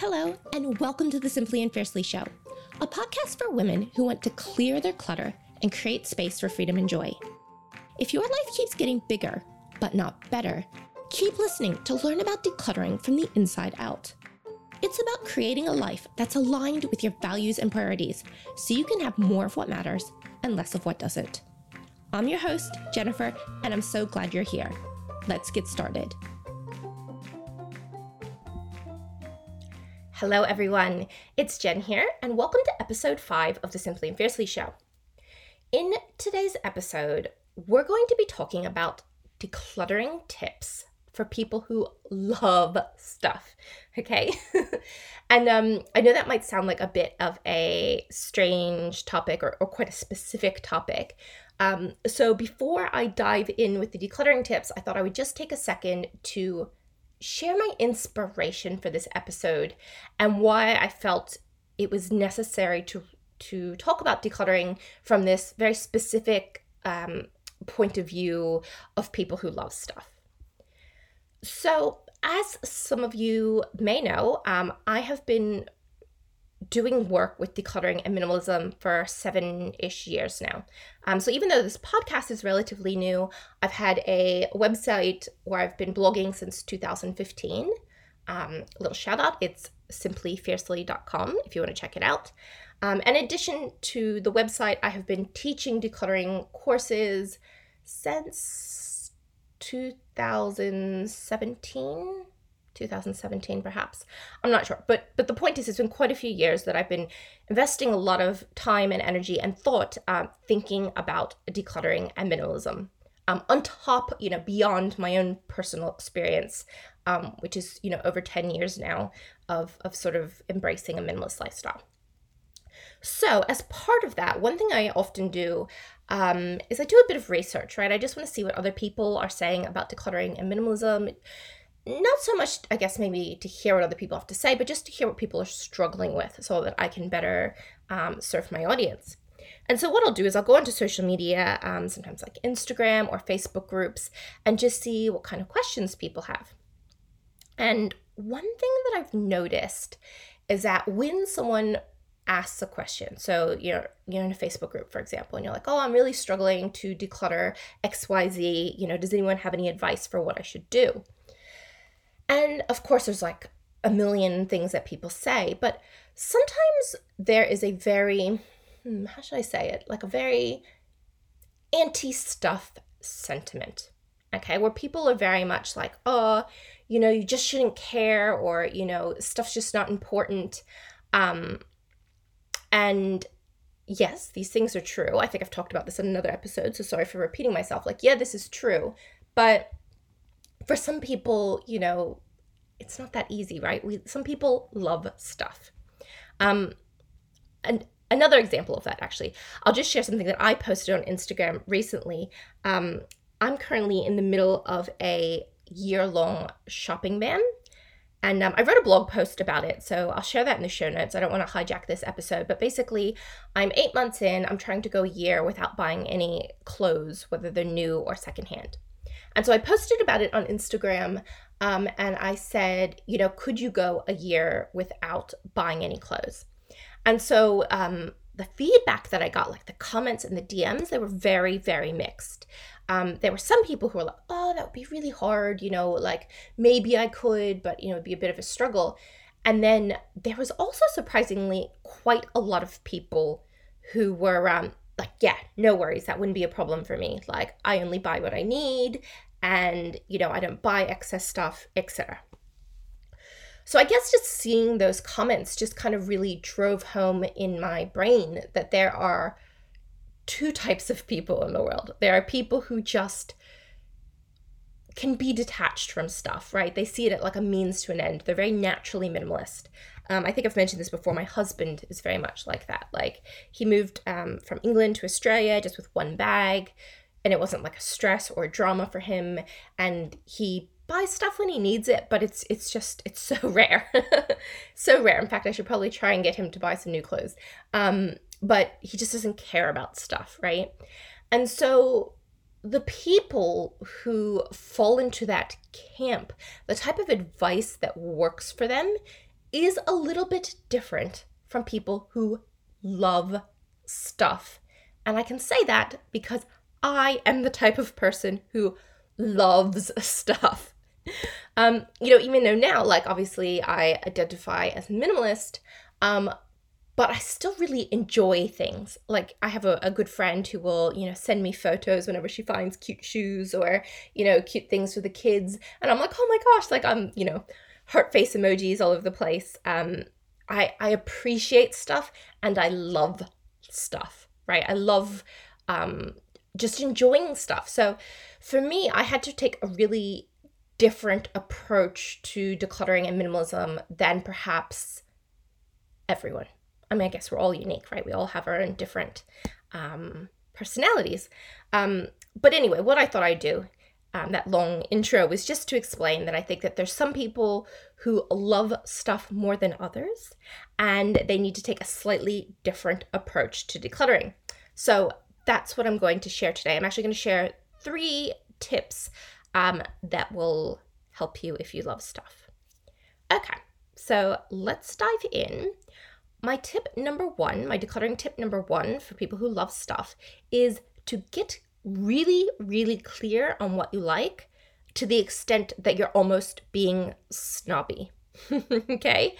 Hello, and welcome to the Simply and Fiercely Show, a podcast for women who want to clear their clutter and create space for freedom and joy. If your life keeps getting bigger, but not better, keep listening to learn about decluttering from the inside out. It's about creating a life that's aligned with your values and priorities so you can have more of what matters and less of what doesn't. I'm your host, Jennifer, and I'm so glad you're here. Let's get started. Hello, everyone. It's Jen here, and welcome to episode five of the Simply and Fiercely show. In today's episode, we're going to be talking about decluttering tips for people who love stuff. Okay. and um, I know that might sound like a bit of a strange topic or, or quite a specific topic. Um, so before I dive in with the decluttering tips, I thought I would just take a second to share my inspiration for this episode and why I felt it was necessary to to talk about decluttering from this very specific um, point of view of people who love stuff. So, as some of you may know, um, I have been doing work with decluttering and minimalism for seven ish years now. Um, so even though this podcast is relatively new, I've had a website where I've been blogging since 2015. Um, a little shout out it's simplyfiercely.com if you want to check it out. Um, in addition to the website, I have been teaching decluttering courses since 2017 2017 perhaps. I'm not sure. But but the point is it's been quite a few years that i've been investing a lot of time and energy and thought uh, thinking about decluttering and minimalism um, on top you know beyond my own personal experience um, which is you know over 10 years now of of sort of embracing a minimalist lifestyle. So as part of that one thing i often do um, is i do a bit of research right? I just want to see what other people are saying about decluttering and minimalism not so much, I guess, maybe to hear what other people have to say, but just to hear what people are struggling with so that I can better um, serve my audience. And so, what I'll do is I'll go onto social media, um, sometimes like Instagram or Facebook groups, and just see what kind of questions people have. And one thing that I've noticed is that when someone asks a question, so you're you're in a Facebook group, for example, and you're like, "Oh, I'm really struggling to declutter X, Y, Z. You know, does anyone have any advice for what I should do?" And of course, there's like a million things that people say, but sometimes there is a very, hmm, how should I say it? Like a very anti stuff sentiment, okay, where people are very much like, oh, you know, you just shouldn't care, or, you know, stuff's just not important. Um, and yes, these things are true. I think I've talked about this in another episode, so sorry for repeating myself. Like, yeah, this is true. But for some people, you know, it's not that easy, right? We some people love stuff. Um and another example of that actually, I'll just share something that I posted on Instagram recently. Um I'm currently in the middle of a year-long shopping ban. And um, I wrote a blog post about it, so I'll share that in the show notes. I don't want to hijack this episode, but basically, I'm eight months in. I'm trying to go a year without buying any clothes, whether they're new or secondhand. And so I posted about it on Instagram um, and I said, you know, could you go a year without buying any clothes? And so um, the feedback that I got, like the comments and the DMs, they were very, very mixed. Um, there were some people who were like, oh, that would be really hard, you know, like maybe I could, but, you know, it'd be a bit of a struggle. And then there was also surprisingly quite a lot of people who were um, like, yeah, no worries, that wouldn't be a problem for me. Like, I only buy what I need, and you know, I don't buy excess stuff, etc. So I guess just seeing those comments just kind of really drove home in my brain that there are two types of people in the world. There are people who just can be detached from stuff, right? They see it like a means to an end. They're very naturally minimalist. Um, I think I've mentioned this before. My husband is very much like that. Like he moved um, from England to Australia just with one bag, and it wasn't like a stress or a drama for him. And he buys stuff when he needs it, but it's it's just it's so rare, so rare. In fact, I should probably try and get him to buy some new clothes. Um, but he just doesn't care about stuff, right? And so the people who fall into that camp, the type of advice that works for them is a little bit different from people who love stuff. And I can say that because I am the type of person who loves stuff. Um, you know, even though now, like obviously I identify as minimalist, um, but I still really enjoy things. Like I have a, a good friend who will, you know, send me photos whenever she finds cute shoes or, you know, cute things for the kids. And I'm like, oh my gosh, like I'm, you know, heart face emojis all over the place. Um, I I appreciate stuff and I love stuff, right? I love um just enjoying stuff. So for me, I had to take a really different approach to decluttering and minimalism than perhaps everyone. I mean, I guess we're all unique, right? We all have our own different um, personalities. Um, but anyway, what I thought I'd do, um, that long intro, was just to explain that I think that there's some people who love stuff more than others, and they need to take a slightly different approach to decluttering. So that's what I'm going to share today. I'm actually going to share three tips um, that will help you if you love stuff. Okay, so let's dive in my tip number one, my decluttering tip number one for people who love stuff is to get really, really clear on what you like to the extent that you're almost being snobby. okay?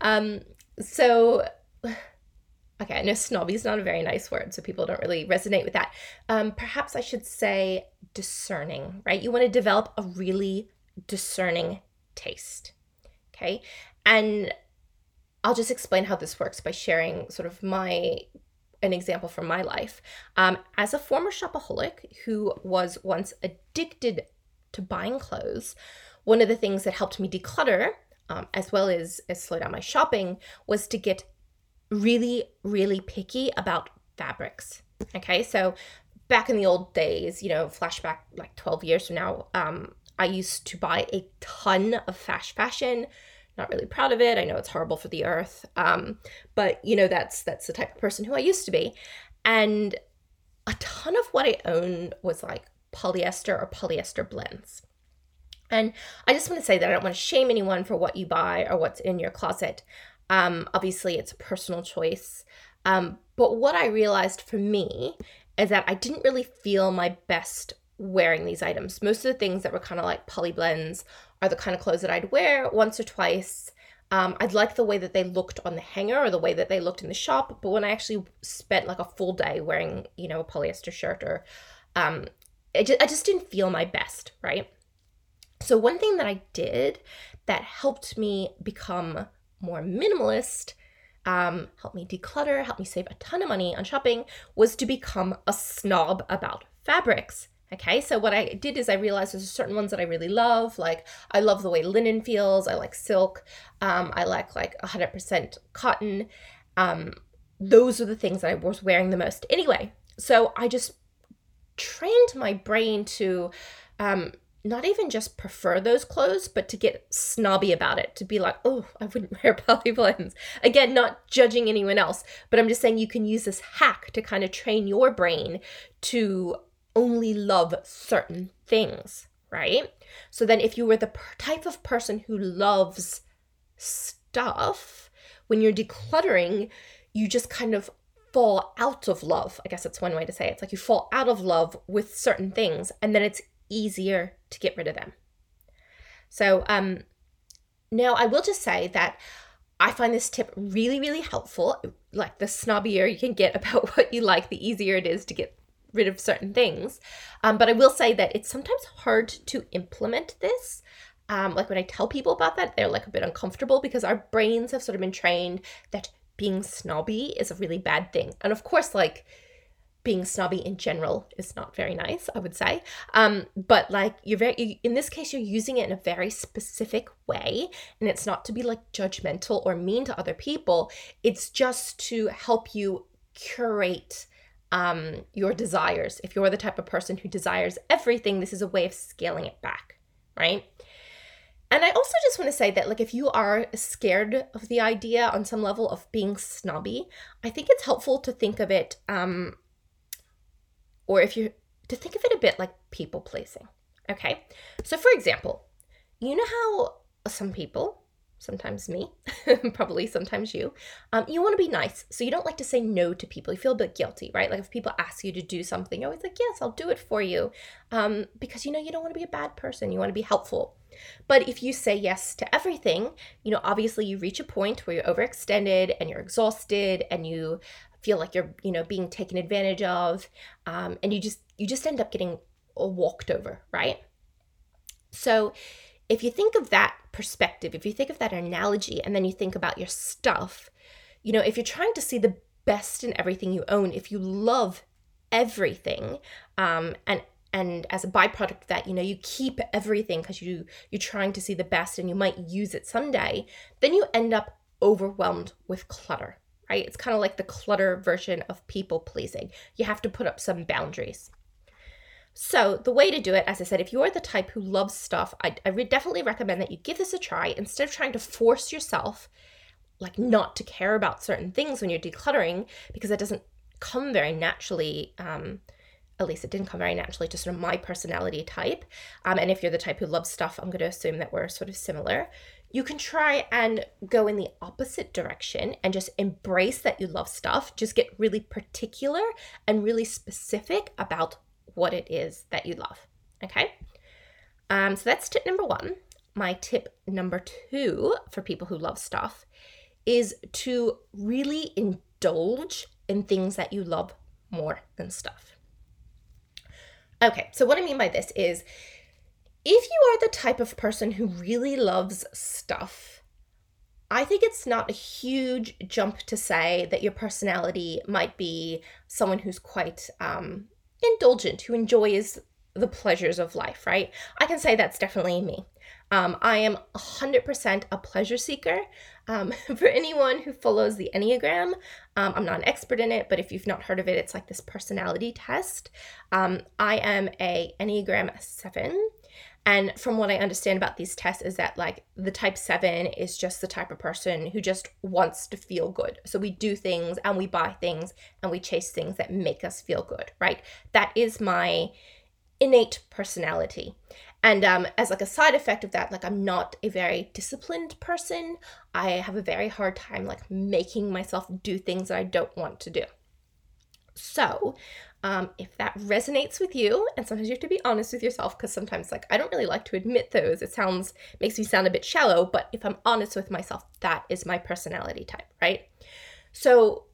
Um, so, okay, I know snobby is not a very nice word, so people don't really resonate with that. Um, perhaps I should say discerning, right? You want to develop a really discerning taste. Okay? And I'll just explain how this works by sharing sort of my an example from my life. Um, as a former shopaholic who was once addicted to buying clothes, one of the things that helped me declutter, um, as well as, as slow down my shopping, was to get really, really picky about fabrics. Okay, so back in the old days, you know, flashback like 12 years from now, um, I used to buy a ton of fast fashion not really proud of it. I know it's horrible for the earth. Um, but you know, that's that's the type of person who I used to be. And a ton of what I own was like polyester or polyester blends. And I just want to say that I don't want to shame anyone for what you buy or what's in your closet. Um, obviously, it's a personal choice. Um, but what I realized for me is that I didn't really feel my best wearing these items. Most of the things that were kind of like poly blends are the kind of clothes that I'd wear once or twice. Um, I'd like the way that they looked on the hanger or the way that they looked in the shop, but when I actually spent like a full day wearing, you know, a polyester shirt or, um, it just, I just didn't feel my best, right? So one thing that I did that helped me become more minimalist, um, helped me declutter, helped me save a ton of money on shopping, was to become a snob about fabrics. Okay, so what I did is I realized there's certain ones that I really love. Like I love the way linen feels. I like silk. Um, I like like 100% cotton. Um, those are the things that I was wearing the most. Anyway, so I just trained my brain to um, not even just prefer those clothes, but to get snobby about it, to be like, oh, I wouldn't wear poly blends. Again, not judging anyone else, but I'm just saying you can use this hack to kind of train your brain to only love certain things, right? So then, if you were the type of person who loves stuff, when you're decluttering, you just kind of fall out of love. I guess that's one way to say it. It's like you fall out of love with certain things, and then it's easier to get rid of them. So, um, now I will just say that I find this tip really, really helpful. Like the snobbier you can get about what you like, the easier it is to get rid of certain things. Um, but I will say that it's sometimes hard to implement this. Um, like when I tell people about that, they're like a bit uncomfortable because our brains have sort of been trained that being snobby is a really bad thing. And of course, like being snobby in general is not very nice, I would say. Um, but like you're very, in this case, you're using it in a very specific way. And it's not to be like judgmental or mean to other people, it's just to help you curate um, your desires. If you're the type of person who desires everything, this is a way of scaling it back, right? And I also just want to say that, like, if you are scared of the idea on some level of being snobby, I think it's helpful to think of it, um, or if you to think of it a bit like people pleasing. Okay, so for example, you know how some people sometimes me, probably sometimes you. Um, you want to be nice. So you don't like to say no to people. You feel a bit guilty, right? Like if people ask you to do something, you're always like, yes, I'll do it for you. Um, because you know, you don't want to be a bad person. You want to be helpful. But if you say yes to everything, you know, obviously you reach a point where you're overextended and you're exhausted and you feel like you're, you know, being taken advantage of. Um, and you just, you just end up getting walked over, right? So if you think of that perspective, if you think of that analogy, and then you think about your stuff, you know, if you're trying to see the best in everything you own, if you love everything, um, and and as a byproduct of that, you know, you keep everything because you you're trying to see the best and you might use it someday, then you end up overwhelmed with clutter, right? It's kind of like the clutter version of people pleasing. You have to put up some boundaries. So, the way to do it, as I said, if you are the type who loves stuff, I, I definitely recommend that you give this a try instead of trying to force yourself, like, not to care about certain things when you're decluttering, because it doesn't come very naturally. Um, at least it didn't come very naturally to sort of my personality type. Um, and if you're the type who loves stuff, I'm going to assume that we're sort of similar. You can try and go in the opposite direction and just embrace that you love stuff. Just get really particular and really specific about what it is that you love. Okay. Um, so that's tip number one. My tip number two for people who love stuff is to really indulge in things that you love more than stuff. Okay, so what I mean by this is if you are the type of person who really loves stuff, I think it's not a huge jump to say that your personality might be someone who's quite um, indulgent, who enjoys the pleasures of life, right? I can say that's definitely me. Um, I am 100% a pleasure seeker. Um, for anyone who follows the Enneagram, um, I'm not an expert in it, but if you've not heard of it, it's like this personality test. Um, I am a Enneagram 7. And from what I understand about these tests is that like the type 7 is just the type of person who just wants to feel good. So we do things and we buy things and we chase things that make us feel good, right? That is my innate personality. And um, as like a side effect of that, like I'm not a very disciplined person. I have a very hard time like making myself do things that I don't want to do. So um, if that resonates with you, and sometimes you have to be honest with yourself because sometimes, like, I don't really like to admit those. It sounds, makes me sound a bit shallow, but if I'm honest with myself, that is my personality type, right? So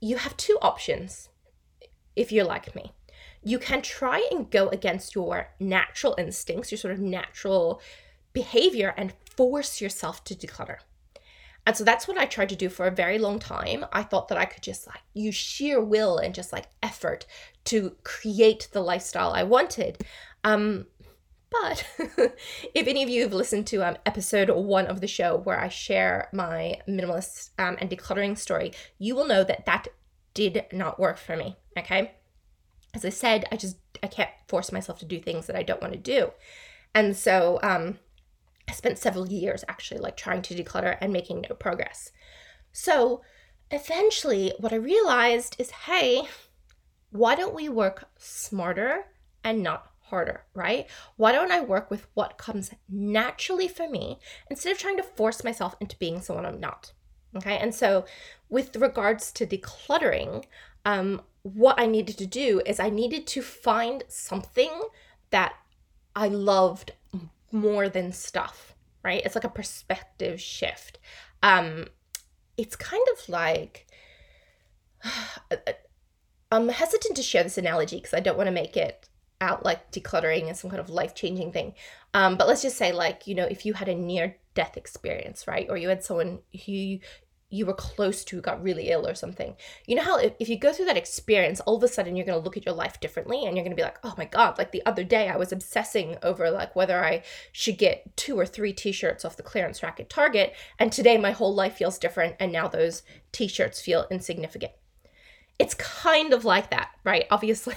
you have two options if you're like me. You can try and go against your natural instincts, your sort of natural behavior, and force yourself to declutter. And so that's what I tried to do for a very long time. I thought that I could just like use sheer will and just like effort to create the lifestyle I wanted. Um, but if any of you have listened to um, episode one of the show where I share my minimalist um, and decluttering story, you will know that that did not work for me. Okay. As I said, I just, I can't force myself to do things that I don't want to do. And so, um, I spent several years actually like trying to declutter and making no progress. So eventually, what I realized is hey, why don't we work smarter and not harder, right? Why don't I work with what comes naturally for me instead of trying to force myself into being someone I'm not? Okay. And so, with regards to decluttering, um, what I needed to do is I needed to find something that I loved more than stuff, right? It's like a perspective shift. Um, it's kind of like I'm hesitant to share this analogy because I don't want to make it out like decluttering is some kind of life changing thing. Um, but let's just say, like, you know, if you had a near death experience, right? Or you had someone who you were close to got really ill or something. You know how if, if you go through that experience, all of a sudden you're going to look at your life differently and you're going to be like, oh my God, like the other day I was obsessing over like whether I should get two or three t shirts off the clearance rack at Target. And today my whole life feels different. And now those t shirts feel insignificant. It's kind of like that, right? Obviously,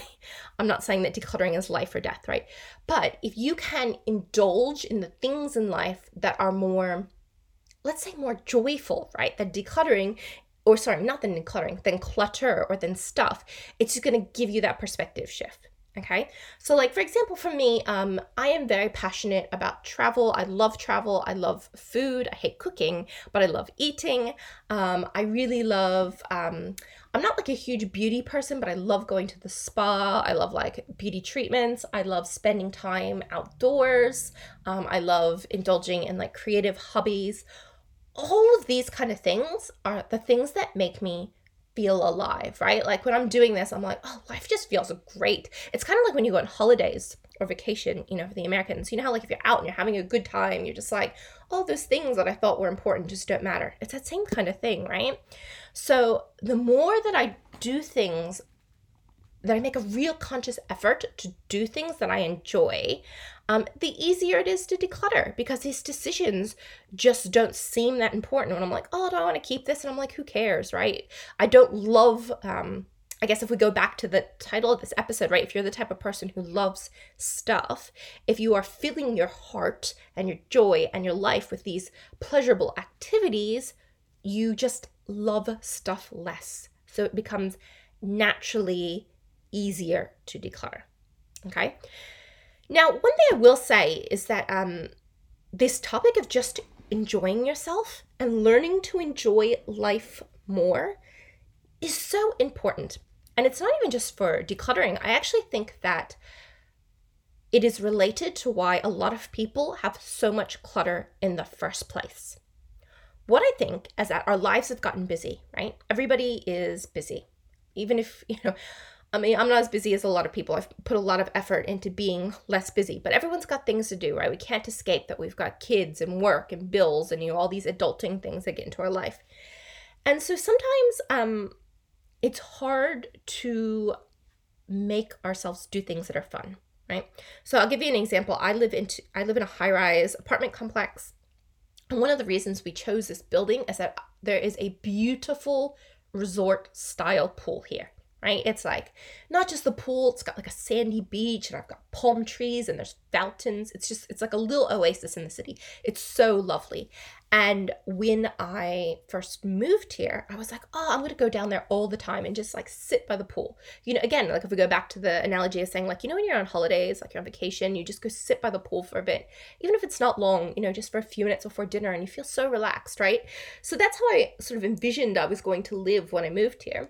I'm not saying that decluttering is life or death, right? But if you can indulge in the things in life that are more let's say more joyful, right? Than decluttering, or sorry, not than decluttering, than clutter or than stuff. It's just to give you that perspective shift. Okay. So, like, for example, for me, um, I am very passionate about travel. I love travel. I love food. I hate cooking, but I love eating. Um, I really love, um, I'm not like a huge beauty person, but I love going to the spa. I love like beauty treatments. I love spending time outdoors. Um, I love indulging in like creative hobbies. All of these kind of things are the things that make me feel alive, right? Like when I'm doing this, I'm like, oh, life just feels great. It's kind of like when you go on holidays or vacation, you know, for the Americans. You know how like if you're out and you're having a good time, you're just like, all those things that I thought were important just don't matter. It's that same kind of thing, right? So the more that I do things that I make a real conscious effort to do things that I enjoy, um, the easier it is to declutter because these decisions just don't seem that important. When I'm like, oh, do I want to keep this? And I'm like, who cares, right? I don't love. Um, I guess if we go back to the title of this episode, right? If you're the type of person who loves stuff, if you are filling your heart and your joy and your life with these pleasurable activities, you just love stuff less. So it becomes naturally easier to declutter. Okay. Now, one thing I will say is that um, this topic of just enjoying yourself and learning to enjoy life more is so important. And it's not even just for decluttering. I actually think that it is related to why a lot of people have so much clutter in the first place. What I think is that our lives have gotten busy, right? Everybody is busy. Even if, you know, I mean, I'm not as busy as a lot of people. I've put a lot of effort into being less busy, but everyone's got things to do, right? We can't escape that we've got kids and work and bills and you know all these adulting things that get into our life. And so sometimes um it's hard to make ourselves do things that are fun, right? So I'll give you an example. I live into I live in a high-rise apartment complex. And one of the reasons we chose this building is that there is a beautiful resort style pool here right? It's like not just the pool, it's got like a sandy beach and I've got palm trees and there's fountains. It's just, it's like a little oasis in the city. It's so lovely. And when I first moved here, I was like, oh, I'm going to go down there all the time and just like sit by the pool. You know, again, like if we go back to the analogy of saying, like, you know, when you're on holidays, like you're on vacation, you just go sit by the pool for a bit, even if it's not long, you know, just for a few minutes before dinner and you feel so relaxed, right? So that's how I sort of envisioned I was going to live when I moved here.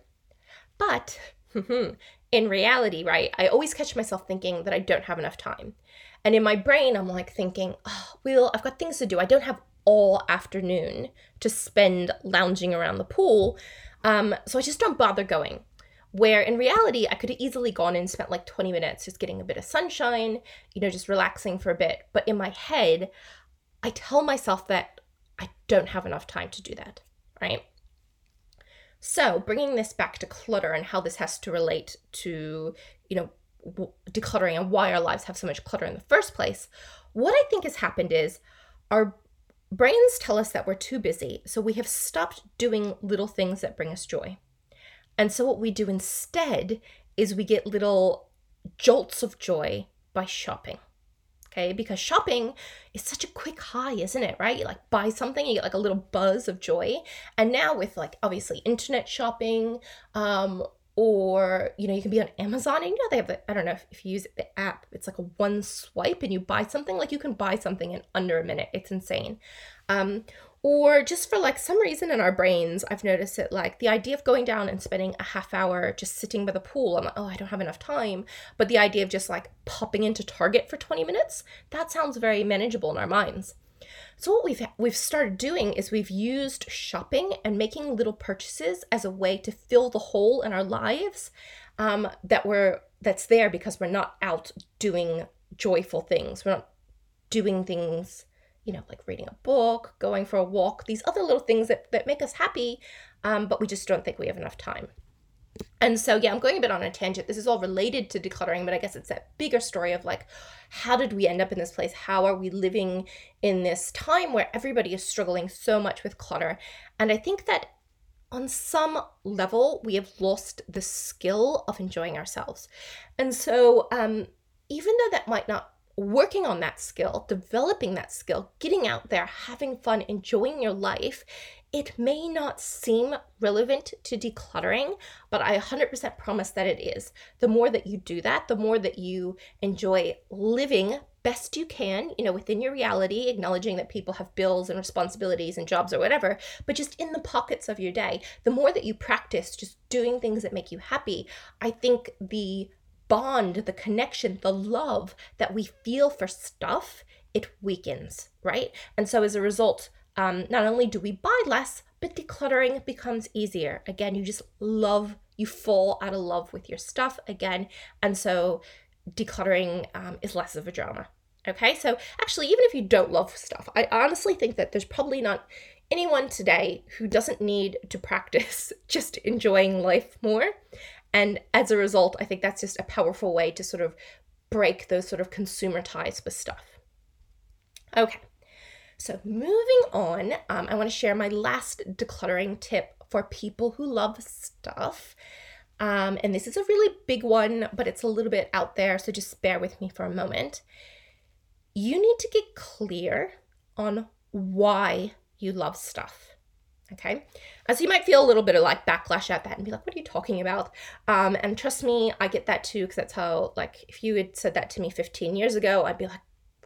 But in reality, right, I always catch myself thinking that I don't have enough time. And in my brain, I'm like thinking, oh, well, I've got things to do. I don't have all afternoon to spend lounging around the pool. Um, so I just don't bother going. Where in reality, I could have easily gone and spent like 20 minutes just getting a bit of sunshine, you know, just relaxing for a bit. But in my head, I tell myself that I don't have enough time to do that, right? So, bringing this back to clutter and how this has to relate to, you know, decluttering and why our lives have so much clutter in the first place, what I think has happened is our brains tell us that we're too busy. So, we have stopped doing little things that bring us joy. And so, what we do instead is we get little jolts of joy by shopping okay? Because shopping is such a quick high, isn't it? Right? You like buy something, you get like a little buzz of joy. And now with like obviously internet shopping, um, or you know, you can be on Amazon and you know they have the I don't know if, if you use the app, it's like a one swipe and you buy something, like you can buy something in under a minute. It's insane. Um, or just for like some reason in our brains i've noticed it like the idea of going down and spending a half hour just sitting by the pool i'm like oh i don't have enough time but the idea of just like popping into target for 20 minutes that sounds very manageable in our minds. So what we've we've started doing is we've used shopping and making little purchases as a way to fill the hole in our lives um, that we're that's there because we're not out doing joyful things. We're not doing things you know, like reading a book, going for a walk, these other little things that, that make us happy, um, but we just don't think we have enough time. And so, yeah, I'm going a bit on a tangent. This is all related to decluttering, but I guess it's that bigger story of like, how did we end up in this place? How are we living in this time where everybody is struggling so much with clutter? And I think that on some level, we have lost the skill of enjoying ourselves. And so, um, even though that might not working on that skill, developing that skill, getting out there, having fun, enjoying your life It may not seem relevant to decluttering, but I 100% promise that it is. The more that you do that, the more that you enjoy living best you can, you know, within your reality, acknowledging that people have bills and responsibilities and jobs or whatever, but just in the pockets of your day, the more that you practice just doing things that make you happy, I think the bond, the connection, the love that we feel for stuff, it weakens, right? And so as a result, um, not only do we buy less, but decluttering becomes easier. Again, you just love, you fall out of love with your stuff again. And so decluttering um, is less of a drama. Okay, so actually, even if you don't love stuff, I honestly think that there's probably not anyone today who doesn't need to practice just enjoying life more. And as a result, I think that's just a powerful way to sort of break those sort of consumer ties with stuff. Okay, so moving on, um, I want to share my last decluttering tip for people who love stuff. Um, and this is a really big one, but it's a little bit out there, so just bear with me for a moment. You need to get clear on why you love stuff. Okay. As you might feel a little bit of like backlash at that and be like, what are you talking about? Um, and trust me, I get that too, because that's how, like, if you had said that to me 15 years ago, I'd be like,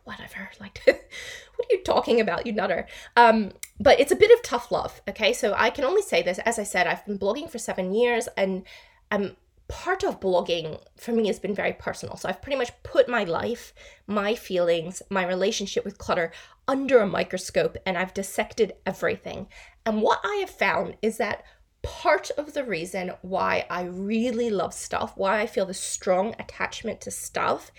whatever, like, what are you talking about, you nutter? Um, but it's a bit of tough love. Okay. So I can only say this, as I said, I've been blogging for seven years and I'm part of blogging for me has been very personal. So I've pretty much put my life, my feelings, my relationship with clutter under a microscope and I've dissected everything. And what I have found is that part of the reason why I really love stuff, why I feel this strong attachment to stuff,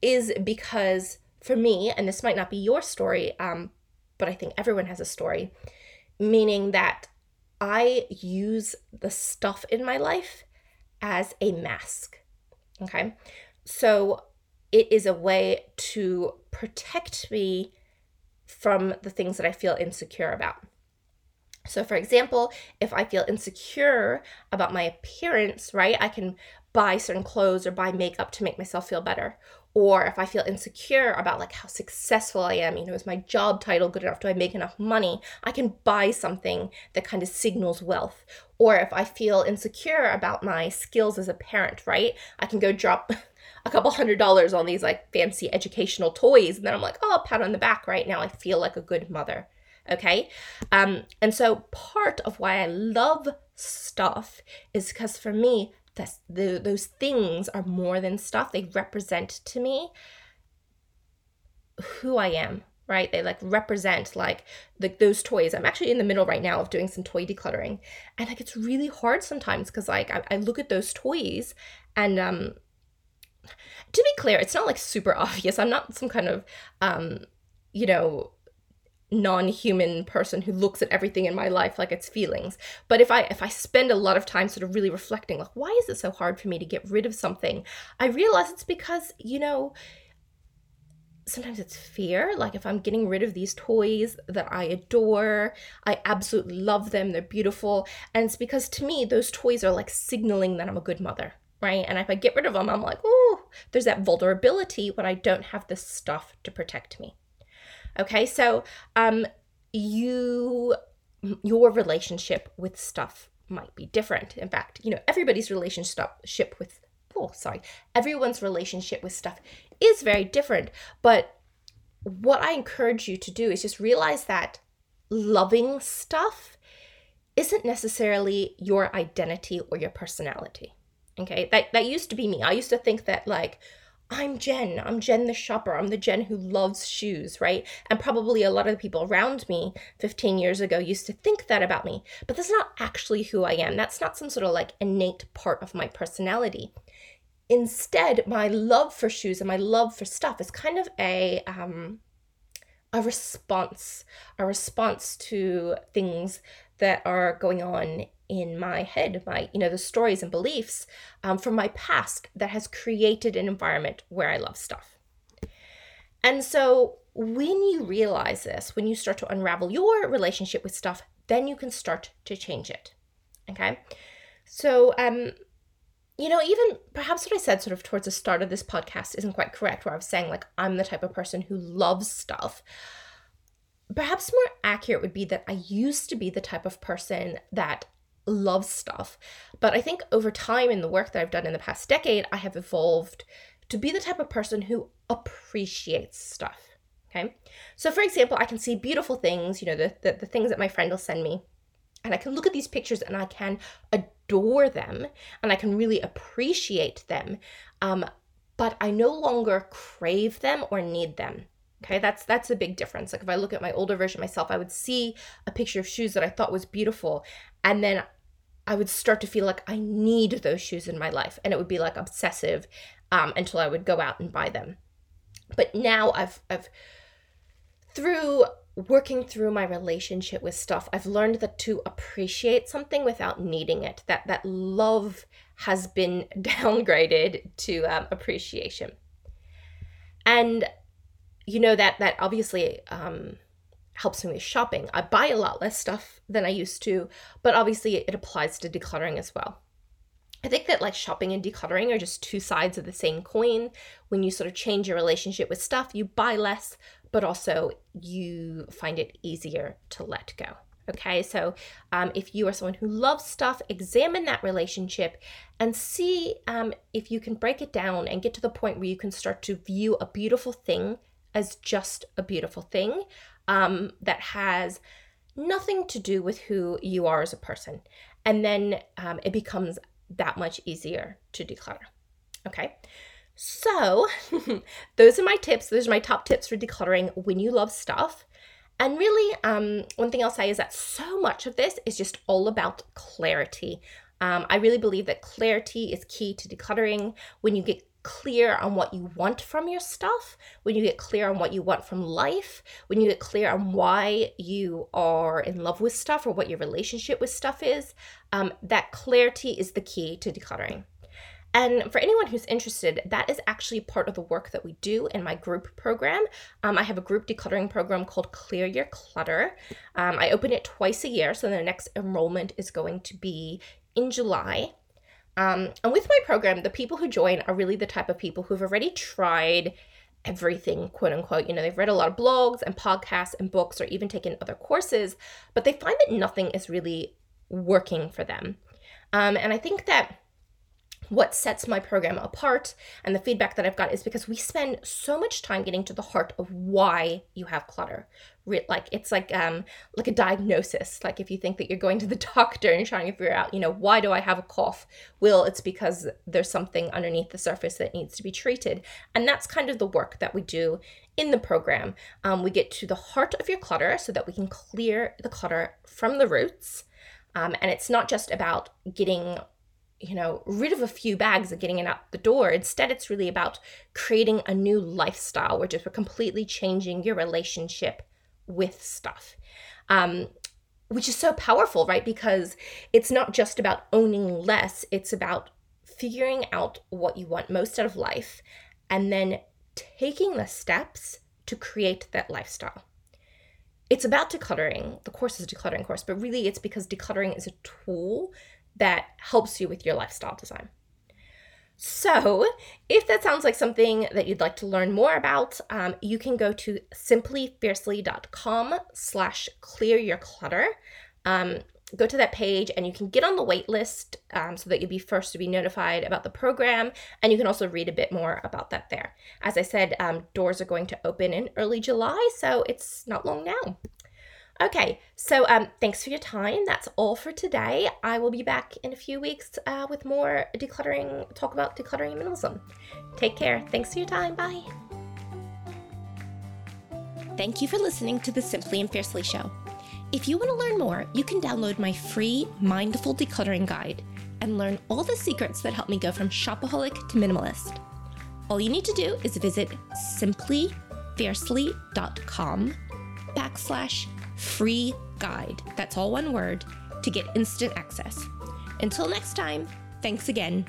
is because for me, and this might not be your story, um, but I think everyone has a story, meaning that I use the stuff in my life as a mask. Okay. So it is a way to protect me from the things that I feel insecure about. So, for example, if I feel insecure about my appearance, right, I can buy certain clothes or buy makeup to make myself feel better. Or if I feel insecure about like how successful I am, you know, is my job title good enough? Do I make enough money? I can buy something that kind of signals wealth. Or if I feel insecure about my skills as a parent, right? I can go drop a couple hundred dollars on these like fancy educational toys and then I'm like, oh, pat on the back right now. I feel like a good mother. Okay. Um, and so part of why I love stuff is because for me, the, those things are more than stuff. They represent to me who I am, right? They like represent like the, those toys. I'm actually in the middle right now of doing some toy decluttering. And like it's really hard sometimes because like I, I look at those toys and um to be clear, it's not like super obvious. I'm not some kind of um, you know, non-human person who looks at everything in my life like it's feelings. But if i if i spend a lot of time sort of really reflecting like why is it so hard for me to get rid of something? I realize it's because you know sometimes it's fear. Like if i'm getting rid of these toys that i adore i absolutely love them they're beautiful and it's because to me those toys are like signaling that i'm a good mother right? And if i get rid of them i'm like oh there's that vulnerability when i don't have this stuff to protect me Okay, so um, you your relationship with stuff might be different. In fact, you know, everybody's relationship with oh, sorry, everyone's relationship with stuff is very different. But what I encourage you to do is just realize that loving stuff isn't necessarily your identity or your personality. Okay, that that used to be me. I used to think that like I'm Jen. I'm Jen the shopper. I'm the Jen who loves shoes, right? And probably a lot of the people around me 15 years ago used to think that about me. But that's not actually who I am. That's not some sort of like innate part of my personality. Instead, my love for shoes and my love for stuff is kind of a um a response, a response to things that are going on in my head, my, you know, the stories and beliefs um, from my past that has created an environment where I love stuff. And so when you realize this, when you start to unravel your relationship with stuff, then you can start to change it. Okay. So, um, you know, even perhaps what I said sort of towards the start of this podcast isn't quite correct, where I was saying, like, I'm the type of person who loves stuff perhaps more accurate would be that I used to be the type of person that loves stuff. But I think over time in the work that I've done in the past decade, I have evolved to be the type of person who appreciates stuff. Okay. So, for example, I can see beautiful things, you know, the, the, the things that my friend will send me. And I can look at these pictures and I can adore them and I can really appreciate them. Um, but I no longer crave them or need them. Okay, that's that's a big difference. Like if I look at my older version myself, I would see a picture of shoes that I thought was beautiful, and then I would start to feel like I need those shoes in my life, and it would be like obsessive um, until I would go out and buy them. But now I've I've through working through my relationship with stuff, I've learned that to appreciate something without needing it, that that love has been downgraded to um, appreciation. And you know that that obviously um, helps me with shopping. I buy a lot less stuff than I used to, but obviously it applies to decluttering as well. I think that like shopping and decluttering are just two sides of the same coin. When you sort of change your relationship with stuff, you buy less, but also you find it easier to let go. Okay, so um, if you are someone who loves stuff, examine that relationship and see um, if you can break it down and get to the point where you can start to view a beautiful thing as just a beautiful thing um, that has nothing to do with who you are as a person. And then um, it becomes that much easier to declutter. Okay. So, those are my tips. Those are my top tips for decluttering when you love stuff. And really, um, one thing I'll say is that so much of this is just all about clarity. Um, I really believe that clarity is key to decluttering. When you get clear on what you want from your stuff, when you get clear on what you want from life, when you get clear on why you are in love with stuff or what your relationship with stuff is, um, that clarity is the key to decluttering. And for anyone who's interested, that is actually part of the work that we do in my group program. Um, I have a group decluttering program called Clear Your Clutter. Um, I open it twice a year, so the next enrollment is going to be in July. Um, and with my program, the people who join are really the type of people who've already tried everything, quote unquote. You know, they've read a lot of blogs and podcasts and books or even taken other courses, but they find that nothing is really working for them. Um, and I think that what sets my program apart and the feedback that I've got is because we spend so much time getting to the heart of why you have clutter. Like it's like um like a diagnosis. Like if you think that you're going to the doctor and trying to figure out, you know, why do I have a cough? Well, it's because there's something underneath the surface that needs to be treated. And that's kind of the work that we do in the program. Um, we get to the heart of your clutter so that we can clear the clutter from the roots. Um, and it's not just about getting you know, rid of a few bags and getting it out the door. Instead, it's really about creating a new lifestyle, which is completely changing your relationship with stuff. Um, which is so powerful, right? Because it's not just about owning less, it's about figuring out what you want most out of life and then taking the steps to create that lifestyle. It's about decluttering. The course is a decluttering course, but really it's because decluttering is a tool that helps you with your lifestyle design. So, if that sounds like something that you'd like to learn more about, um, you can go to simplyfiercely.com slash clear your clutter. Um, go to that page and you can get on the wait list um, so that you'll be first to be notified about the program. And you can also read a bit more about that there. As I said, um, doors are going to open in early July, so it's not long now. Okay, so um, thanks for your time. That's all for today. I will be back in a few weeks uh, with more decluttering, talk about decluttering and minimalism. Take care. Thanks for your time. Bye. Thank you for listening to the Simply and Fiercely Show. If you want to learn more, you can download my free Mindful Decluttering Guide and learn all the secrets that help me go from shopaholic to minimalist. All you need to do is visit simplyfiercely.com backslash free guide. That's all one word to get instant access. Until next time, thanks again